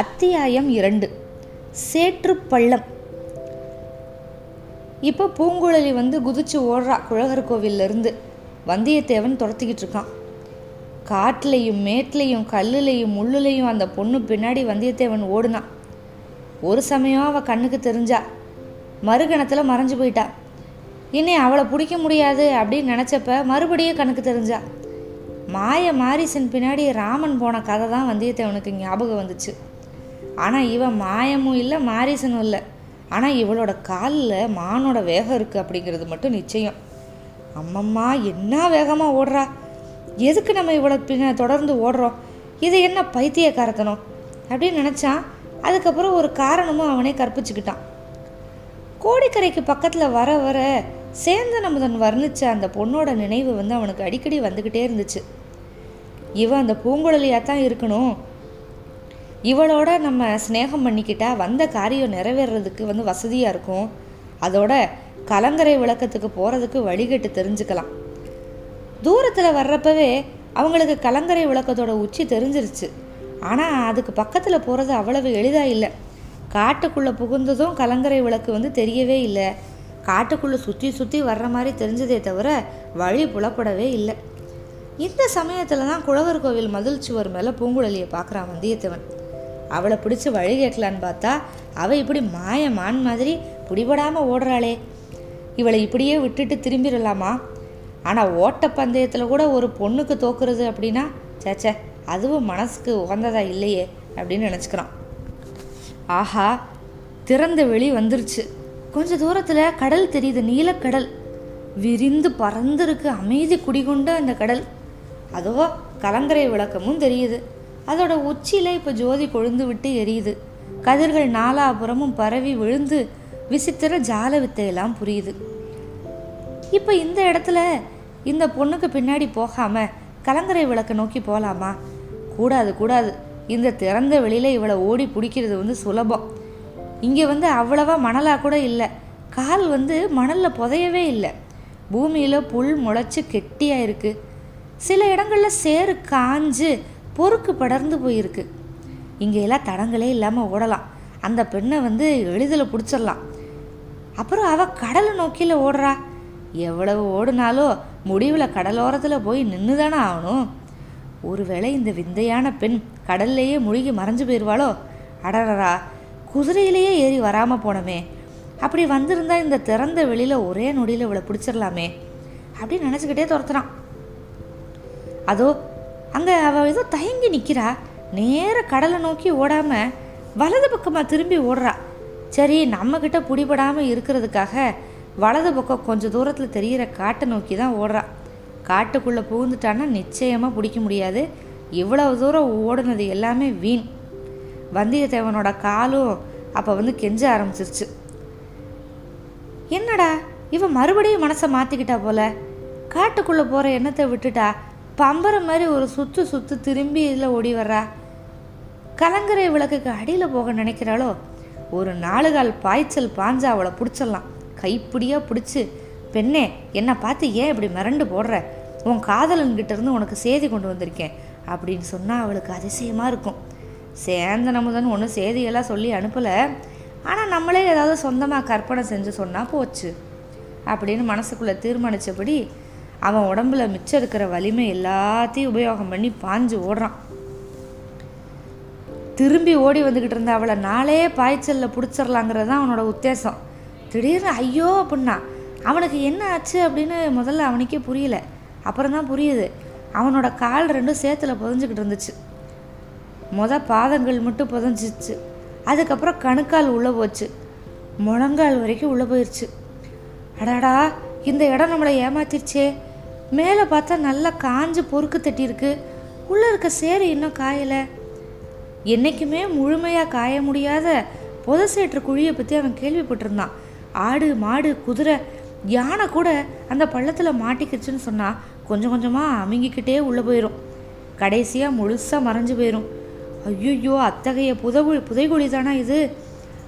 அத்தியாயம் இரண்டு. சேற்று பள்ளம். இப்போ பூங்குழலி வந்து குதிச்சு ஓடுறா குழகர் கோவிலிருந்து வந்தியத்தேவன் துரத்திக்கிட்டு இருக்கான். காட்டிலையும் மேட்லையும் கல்லுலையும் முள்ளுலையும் அந்த பொண்ணு பின்னாடி வந்தியத்தேவன் ஓடுனான். ஒரு சமயம் அவள் கண்ணுக்கு தெரிஞ்சா மறுகணத்தில் மறைஞ்சு போயிட்டா. இனி அவளை பிடிக்க முடியாது அப்படின்னு நினச்சப்ப மறுபடியும் கணக்கு தெரிஞ்சா. மாய மாரிசன் பின்னாடி ராமன் போன கதை தான் வந்தியத்தேவனுக்கு ஞாபகம் வந்துச்சு. ஆனால் இவன் மாயமும் இல்லை மாரிசனும் இல்லை. ஆனால் இவளோட காலில் மானோட வேகம் இருக்குது அப்படிங்கிறது மட்டும் நிச்சயம். அம்மம்மா என்ன வேகமாக ஓடுறா? எதுக்கு நம்ம இவளை பின்ன தொடர்ந்து ஓடுறோம்? இது என்ன பைத்தியக்காரத்தனம்? அப்படின்னு நினச்சான் அதுக்கப்புறம் ஒரு காரணமும் அவனே கற்பிச்சுக்கிட்டான். கோடிக்கரைக்கு பக்கத்தில் வர வர சேந்தன் அமுதன் வர்ணிச்ச அந்த பொண்ணோட நினைவு வந்து அவனுக்கு அடிக்கடி வந்துக்கிட்டே இருந்துச்சு. இவன் அந்த பூங்குழலியாக தான் இருக்கணும். இவளோட நம்ம ஸ்நேகம் பண்ணிக்கிட்டால் வந்த காரியம் நிறைவேறதுக்கு வந்து வசதியாக இருக்கும். அதோட கலங்கரை விளக்கத்துக்கு போகிறதுக்கு வழிகட்டு தெரிஞ்சுக்கலாம். தூரத்தில் வர்றப்பவே அவங்களுக்கு கலங்கரை விளக்கத்தோட உச்சி தெரிஞ்சிருச்சு. ஆனால் அதுக்கு பக்கத்தில் போகிறது அவ்வளவு எளிதாக இல்லை. காட்டுக்குள்ளே புகுந்ததும் கலங்கரை விளக்கு வந்து தெரியவே இல்லை. காட்டுக்குள்ளே சுற்றி சுற்றி வர்ற மாதிரி தெரிஞ்சதே தவிர வழி புலப்படவே இல்லை. இந்த சமயத்தில் தான் குழவர் கோவில் மதில் சுவர் மேலே பூங்குழலியை பார்க்குறான் வந்தியத்தேவன். அவளை பிடிச்சி வழி கேட்கலான்னு பார்த்தா அவள் இப்படி மாய மான் மாதிரி பிடிபடாமல் ஓடுறாளே. இவளை இப்படியே விட்டுட்டு திரும்பிடலாமா? ஆனால் ஓட்டப்பந்தயத்தில் கூட ஒரு பொண்ணுக்கு தோக்குறது அப்படின்னா சேச்சே அதுவும் மனசுக்கு உகந்ததா இல்லையே அப்படின்னு நினச்சிக்கிறான். ஆஹா திறந்த வெளி வந்துருச்சு. கொஞ்ச தூரத்தில் கடல் தெரியுது நீலக்கடல். விரிந்து பறந்துருக்கு அமைதி குடிகொண்ட அந்த கடல். அதுவோ கலங்கரை விளக்கமும் தெரியுது. அதோட உச்சியில் இப்போ ஜோதி கொழுந்து விட்டு எரியுது. கதிர்கள் நாலாபுறமும் பரவி விழுந்து விசித்திர ஜால வித்தையெல்லாம் புரியுது. இப்போ இந்த இடத்துல இந்த பொண்ணுக்கு பின்னாடி போகாம கலங்கரை விளக்கை நோக்கி போகலாமா கூடாது கூடாது. இந்த திறந்த வெளியில இவளை ஓடி பிடிக்கிறது வந்து சுலபம். இங்கே வந்து அவ்வளவா மணலாக கூட இல்லை. கால் வந்து மணலில் புதையவே இல்லை. பூமியில் புல் முளைச்சி கெட்டியாக இருக்கு. சில இடங்களில் சேறு காஞ்சு பொறுக்கு படர்ந்து போயிருக்கு. இங்கே எல்லாம் தடங்களே இல்லாமல் ஓடலாம். அந்த பெண்ணை வந்து எளிதில் பிடிச்சிடலாம். அப்புறம் அவள் கடலை நோக்கியில் ஓடுறா. எவ்வளவு ஓடுனாலோ முடிவில் கடலோரத்தில் போய் நின்று தானே ஆகணும். ஒருவேளை இந்த விந்தையான பெண் கடல்லையே முழுகி மறைஞ்சு போயிடுவாளோ அடடரா குதிரையிலேயே ஏறி வராமல் போனோமே. அப்படி வந்திருந்தா இந்த திறந்த வெளியில் ஒரே நொடியில் இவளை பிடிச்சிடலாமே. அப்படின்னு நினச்சிக்கிட்டே துரத்துறான். அதோ அங்கே அவள் ஏதோ தயங்கி நிற்கிறா நேர கடலை நோக்கி ஓடாமல் வலது பக்கமாக திரும்பி ஓடுறா. சரி நம்மக்கிட்ட பிடிபடாமல் இருக்கிறதுக்காக வலது பக்கம் கொஞ்சம் தூரத்தில் தெரிகிற காட்டை நோக்கி தான் ஓடுறா. காட்டுக்குள்ளே புகுந்துட்டான்னா நிச்சயமாக பிடிக்க முடியாது. இவ்வளவு தூரம் ஓடுனது எல்லாமே வீண். வந்தியத்தேவனோட காலும் அப்போ வந்து கெஞ்ச ஆரம்பிச்சிருச்சு. என்னடா இவன் மறுபடியும் மனசை மாற்றிக்கிட்டா போல? காட்டுக்குள்ளே போகிற எண்ணத்தை விட்டுட்டா பம்பரை மாதிரி ஒரு சுற்று சுற்று திரும்பி இதில் ஓடி வர்றா. கலங்கரை விளக்குக்கு அடியில் போக நினைக்கிறாளோ? ஒரு நாலு கால் பாய்ச்சல் பாஞ்சா அவளை பிடிச்சிடலாம். கைப்பிடியாக பிடிச்சி பெண்ணே என்னை பார்த்து ஏன் இப்படி மிரண்டு போடுற? உன் காதலன்கிட்ட இருந்து உனக்கு செய்தி கொண்டு வந்திருக்கேன். அப்படின்னு சொன்னால் அவளுக்கு அதிசயமாக இருக்கும். சேந்தன் நமுதன் ஒன்றும் செய்தியெல்லாம் சொல்லி அனுப்பலை. ஆனால் நம்மளே ஏதாவது சொந்தமாக கற்பனை செஞ்சு சொன்னால் போச்சு. அப்படின்னு மனசுக்குள்ளே தீர்மானித்தபடி அவன் உடம்புல மிச்சம் இருக்கிற வலிமை எல்லாத்தையும் உபயோகம் பண்ணி பாஞ்சு ஓடுறான். திரும்பி ஓடி வந்துக்கிட்டு இருந்த அவளை நாளே பாய்ச்சலில் பிடிச்சிடலாங்கிறது தான் அவனோட உத்தேசம். திடீர்னு ஐயோ அப்படின்னா அவனுக்கு என்ன ஆச்சு அப்படின்னு முதல்ல அவனுக்கே புரியல. அப்புறம் தான் புரியுது. அவனோட கால் ரெண்டும் சேத்துல புதஞ்சிக்கிட்டு இருந்துச்சு. மொத பாதங்கள் மட்டும் புதஞ்சிச்சு. அதுக்கப்புறம் கணுக்கால் உள்ளே போச்சு. முழங்கால் வரைக்கும் உள்ளே போயிடுச்சு அடாடா இந்த இடம் நம்மளை ஏமாத்திருச்சே. மேலே பார்த்தா நல்லா காஞ்சு பொறுக்கு தட்டியிருக்கு. உள்ளே இருக்க சேரு இன்னும் காயலை. என்றைக்குமே முழுமையாக காய முடியாத புதசேற்று குழியை பற்றி அவன் கேள்விப்பட்டிருந்தான். ஆடு மாடு குதிரை யானை கூட அந்த பள்ளத்தில் மாட்டிக்கிச்சுன்னு சொன்னால் கொஞ்சம் கொஞ்சமாக அமுங்கிக்கிட்டே உள்ளே போயிடும் கடைசியாக முழுசாக மறைஞ்சு போயிடும் ஐயோ அத்தகைய புதகுழி புதைகுழி தானா இது?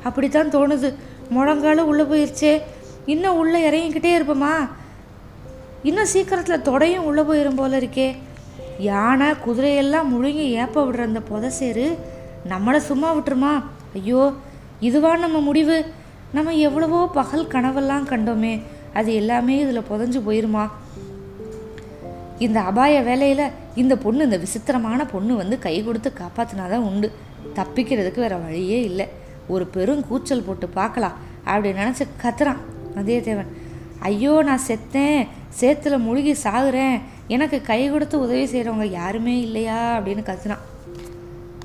அப்படித்தான் தோணுது. முழங்கால உள்ளே போயிடுச்சே இன்னும் உள்ளே இறங்கிக்கிட்டே இருப்போமா? இன்னும் சீக்கிரத்தில் தொடையும் உள்ளே போயிடும் போல இருக்கே. யானை குதிரையெல்லாம் முழுங்கி ஏப்ப விடுற அந்த புதசேரு நம்மளை சும்மா விட்டுருமா? ஐயோ இதுவா நம்ம முடிவு? நம்ம எவ்வளவோ பகல் கனவெல்லாம் கண்டோமே அது எல்லாமே இதில் புதஞ்சு போயிருமா? இந்த அபாய வேலையில் இந்த பொண்ணு இந்த விசித்திரமான பொண்ணு வந்து கை கொடுத்து காப்பாற்றினாதான் உண்டு. தப்பிக்கிறதுக்கு வேற வழியே இல்லை. ஒரு பெரும் கூச்சல் போட்டு பார்க்கலாம். அப்படி நினச்சி கத்துறான் வந்தியத்தேவன் ஐயோ நான் செத்தேன். சேத்துல முழுகி சாகுறேன். எனக்கு கை கொடுத்து உதவி செய்கிறவங்க யாருமே இல்லையா? அப்படின்னு கத்துனான்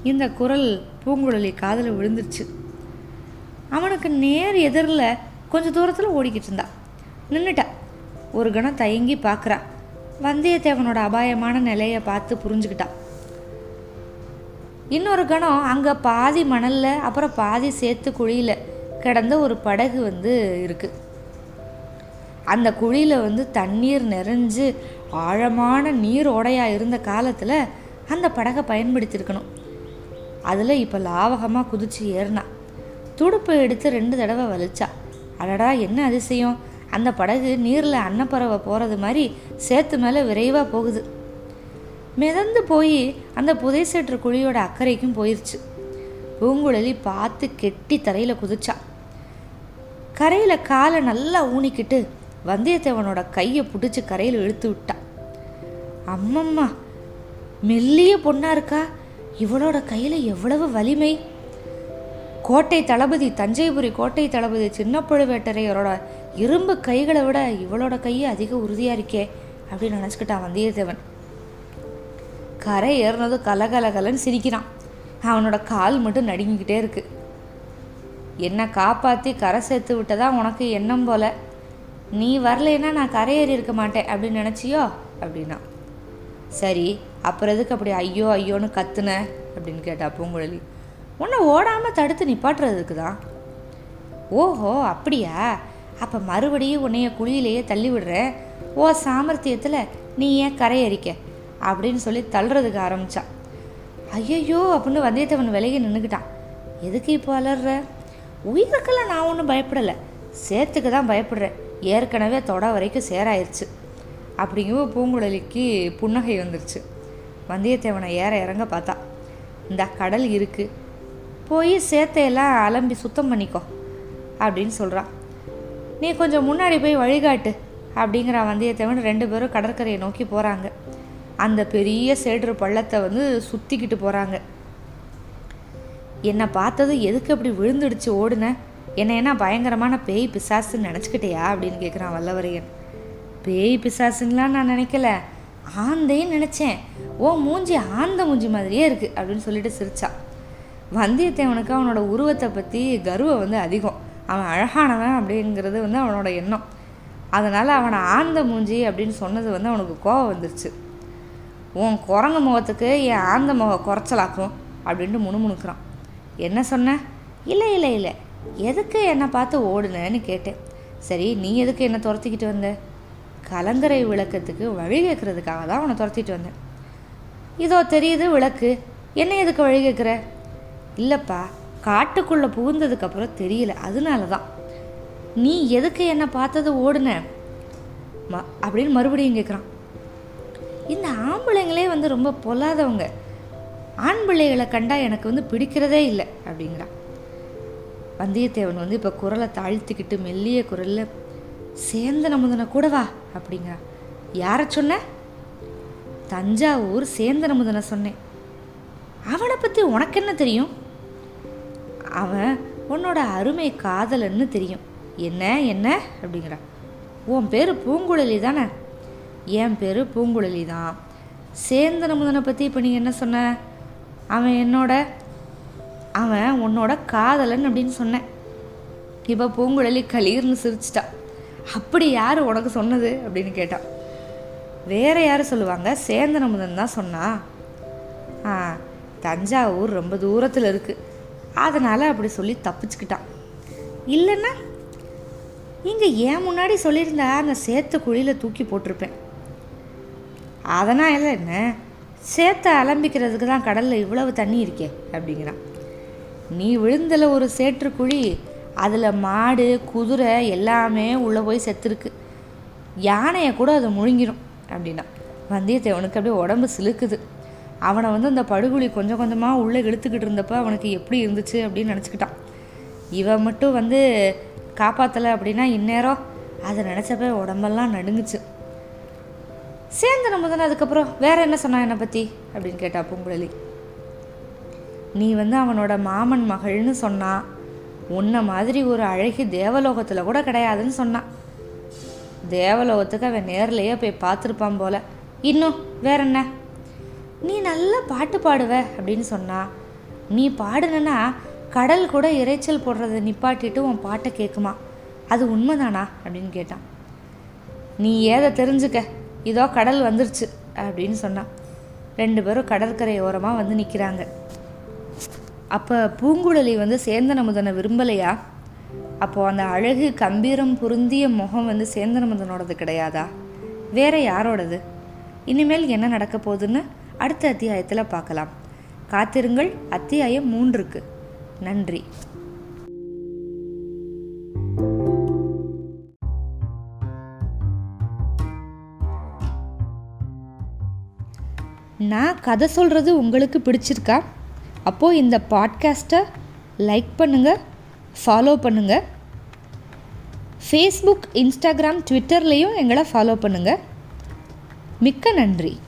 இந்த குரல் பூங்குழலி காதில் விழுந்துருச்சு. அவனுக்கு நேர் எதிரில் கொஞ்சம் தூரத்தில் ஓடிக்கிட்டு இருந்தா. நின்றுட்டா ஒரு கணம் தயங்கி பார்க்குறா வந்தியத்தேவனோட அபாயமான நிலையை பார்த்து புரிஞ்சுக்கிட்டா. இன்னொரு கணம் அங்கே பாதி மணலில் அப்புறம் பாதி சேத்து குழியில் கிடந்த ஒரு படகு வந்து இருக்குது அந்த குழியில் வந்து தண்ணீர் நிறைஞ்சு ஆழமான நீர் ஓடையாக இருந்த காலத்தில் அந்த படகை பயன்படுத்தியிருக்கணும். அதில் இப்போ லாவகமாக குதிச்சு ஏறினா. துடுப்பை எடுத்து ரெண்டு தடவை வலிச்சா. அடடா என்ன அதிசயம். அந்த படகு நீரில் அன்னப்பறவை போகிறது மாதிரி சேத்து மேலே விரைவாக போகுது. மிதந்து போய் அந்த புதைசேற்று குழியோட அக்கறைக்கும் போயிருச்சு. பூங்குழலி பார்த்து கெட்டி தரையில் குதிச்சா. கரையில் காலை நல்லா ஊனிக்கிட்டு வந்தியத்தேவனோட கையை பிடிச்சி கரையில் இழுத்து விட்டா. அம்மம்மா மெல்லிய பொண்ணா இருக்கா? இவளோட கையில் எவ்வளவு வலிமை? கோட்டை தளபதி தஞ்சைபுரி கோட்டை தளபதி சின்ன பழுவேட்டரையரோட இரும்பு கைகளை விட இவளோட கையே அதிக உறுதியாக இருக்கே அப்படின்னு நினச்சிக்கிட்டான் வந்தியத்தேவன். கரை ஏறினதும் கலகலகலன்னு சிரிக்கிறான். அவனோட கால் மட்டும் நடுங்கிக்கிட்டே இருக்கு. என்னை காப்பாற்றி கரை சேர்த்து விட்டதா உனக்கு எண்ணம் போல? நீ வரலைன்னா நான் கரையேறி இருக்க மாட்டேன் அப்படின்னு நினச்சியோ? அப்படின்னா. சரி அப்புறம் எதுக்கு அப்படி ஐயோ ஐயோன்னு கத்துன? அப்படின்னு கேட்டா பூங்குழலி. உன்னை ஓடாமல் தடுத்து நிப்பாட்டுறதுக்கு தான். ஓஹோ அப்படியா? அப்போ மறுபடியும் உன்னைய குழியிலேயே தள்ளி விடுறேன். ஓ சாமர்த்தியத்தில் நீ ஏன் கரையறிக்க? அப்படின்னு சொல்லி தள்ளுறதுக்கு ஆரம்பித்தான் ஐயையோ அப்படின்னு வந்தியத்தவன் விலகி நின்றுக்கிட்டான் எதுக்கு இப்போ அலற உயிருக்கெல்லாம் நான் ஒன்றும் பயப்படலை. சேர்த்துக்கு தான் பயப்படுறேன். ஏற்கனவே தொட வரைக்கும் சேராயிருச்சு. அப்படிங்கும் பூங்குழலிக்கு புன்னகை வந்துருச்சு. வந்தியத்தேவனை ஏற இறங்க பார்த்தா இந்த கடல் இருக்குது போய் சேத்தையெல்லாம் அலம்பி சுத்தம் பண்ணிக்கோ அப்படின்னு சொல்கிறான் நீ கொஞ்சம் முன்னாடி போய் வழிகாட்டு அப்படிங்கிற வந்தியத்தேவன் ரெண்டு பேரும் கடற்கரையை நோக்கி போகிறாங்க அந்த பெரிய சேற்று பள்ளத்தை வந்து சுற்றிக்கிட்டு போகிறாங்க என்னை பார்த்தது எதுக்கு அப்படி விழுந்துடுச்சு ஓடுனேன் என்னை என்ன பயங்கரமான பேய் பிசாசுன்னு நினச்சிக்கிட்டியா அப்படின்னு கேட்குறான் வல்லவரையன். பேய் பிசாசுன்னெலாம் நான் நினைக்கல. ஆந்தைன்னு நினச்சேன். ஓ மூஞ்சி ஆந்த மூஞ்சி மாதிரியே இருக்குது அப்படின்னு சொல்லிட்டு சிரிச்சான் வந்தியத்தேவனுக்கு அவனோட உருவத்தை பற்றி கர்வம் வந்து அதிகம். அவன் அழகானவன் அப்படிங்கிறது வந்து அவனோட எண்ணம். அதனால் அவனை ஆந்த மூஞ்சி அப்படின்னு சொன்னது வந்து அவனுக்கு கோவம் வந்துருச்சு. உன் குரங்கு முகத்துக்கு என் ஆந்த முகம் குறைச்சலாக்கும் அப்படின்ட்டு முணுமுணுக்கிறான். என்ன சொன்ன? இல்லை இல்லை இல்லை. எதுக்கு என்னை பார்த்து ஓடுனேன்னு கேட்டேன். சரி நீ எதுக்கு என்னை துரத்திக்கிட்டு வந்த? கலங்கரை விளக்கத்துக்கு வழி கேட்கறதுக்காக தான் அவனை துரத்திட்டு வந்தேன். இதோ தெரியுது விளக்கு. என்ன எதுக்கு வழி கேட்குற? இல்லைப்பா காட்டுக்குள்ளே புகுந்ததுக்கப்புறம் தெரியல. அதனால தான். நீ எதுக்கு என்னை பார்த்தது ஓடுன? ம அப்படின்னு மறுபடியும் கேட்குறான். இந்த ஆம்பளைங்களே வந்து ரொம்ப பொல்லாதவங்க. ஆண் பிள்ளைகளை கண்டா எனக்கு வந்து பிடிக்கிறதே இல்லை அப்படிங்கிறான். வந்தியத்தேவன் வந்து இப்போ குரலை தாழ்த்திக்கிட்டு மெல்லிய குரலில் சேந்தன முதன கூடவா அப்படிங்க. யாரை சொன்ன? தஞ்சாவூர் சேந்தன முதனை சொன்னேன். அவனை பற்றி உனக்கு என்ன தெரியும்? அவன் உன்னோட அருமை காதலன்னு தெரியும். என்ன என்ன? அப்படிங்கிறான் உன் பேர் பூங்குழலி தானே? என் பேர் பூங்குழலி தான். சேந்தன முதனை பற்றி இப்போ நீங்கள் என்ன சொன்ன? அவன் என்னோட அவன் உன்னோட காதலன் அப்படின்னு சொன்னேன். இப்போ பூங்குழலி களீர்னு சிரிச்சிட்டா. அப்படி யார் உனக்கு சொன்னது? அப்படின்னு கேட்டான் வேற யார் சொல்லுவாங்க? சேந்தன அமுதன் தான் சொன்னா. ஆ தஞ்சாவூர் ரொம்ப தூரத்தில் இருக்குது அதனால் அப்படி சொல்லி தப்பிச்சுக்கிட்டான் இல்லைன்னா இங்கே ஏன் முன்னாடி சொல்லியிருந்தா அந்த சேத்து குழியில் தூக்கி போட்டிருப்பேன். அதனால் என்ன? சேத்தை அலம்பிக்கிறதுக்கு தான் கடலில் இவ்வளவு தண்ணி இருக்கே அப்படிங்கிறான். நீ விழுந்தல ஒரு சேற்றுக்குழி அதில் மாடு குதிரை எல்லாமே உள்ளே போய் செத்துருக்கு. யானையை கூட அதை முழுங்கிடும் அப்படின்னா. வந்தியத்தேவனுக்கு அப்படியே உடம்பு சிலுக்குது. அவனை வந்து அந்த படுகுழி கொஞ்சம் கொஞ்சமாக உள்ளே இழுத்துக்கிட்டு இருந்தப்போ அவனுக்கு எப்படி இருந்துச்சு அப்படின்னு நினச்சிக்கிட்டான். இவன் மட்டும் வந்து காப்பாற்றலை அப்படின்னா இந்நேரம். அதை நினச்சப்ப உடம்பெல்லாம் நடுங்குச்சு. சேர்ந்து நம்ம தானே அதுக்கப்புறம் வேற என்ன சொன்னான் என்னை பற்றி அப்படின்னு கேட்டா பூங்குழலி. நீ வந்து அவனோட மாமன் மகள்னு சொன்னான் உன்னை மாதிரி ஒரு அழகி தேவலோகத்தில் கூட கிடையாதுன்னு சொன்னான் தேவலோகத்துக்கு அவன் நேர்லேயே போய் பார்த்துருப்பான் போல. இன்னும் வேற என்ன நீ நல்லா பாட்டு பாடுவ அப்படின்னு சொன்னான் நீ பாடுனா கடல் கூட இறைச்சல் போடுறதை நிப்பாட்டிட்டு உன் பாட்டை கேட்குமா அது உண்மைதானா? அப்படின்னு கேட்டான். நீ ஏதை தெரிஞ்சுக்க இதோ கடல் வந்துருச்சு அப்படின்னு சொன்னான். ரெண்டு பேரும் கடற்கரை ஓரமாக வந்து நிற்கிறாங்க அப்போ பூங்குழலி வந்து சேந்தனமுதனை விரும்பலையா? அப்போது அந்த அழகு கம்பீரம் பொருந்திய முகம் வந்து சேந்தனமுதனோடது கிடையாதா? வேற யாரோடது? இனிமேல் என்ன நடக்க போகுதுன்னு அடுத்த அத்தியாயத்தில் பார்க்கலாம். காத்திருங்கள் அத்தியாயம் மூன்றுக்கு. நன்றி. நான் கதை சொல்கிறது உங்களுக்கு பிடிச்சிருக்கா? அப்போது இந்த பாட்காஸ்ட்டை லைக் பண்ணுங்கள் ஃபாலோ பண்ணுங்கள் ஃபேஸ்புக் இன்ஸ்டாகிராம் ட்விட்டர்லேயும் எங்களை ஃபாலோ பண்ணுங்கள் மிக்க நன்றி.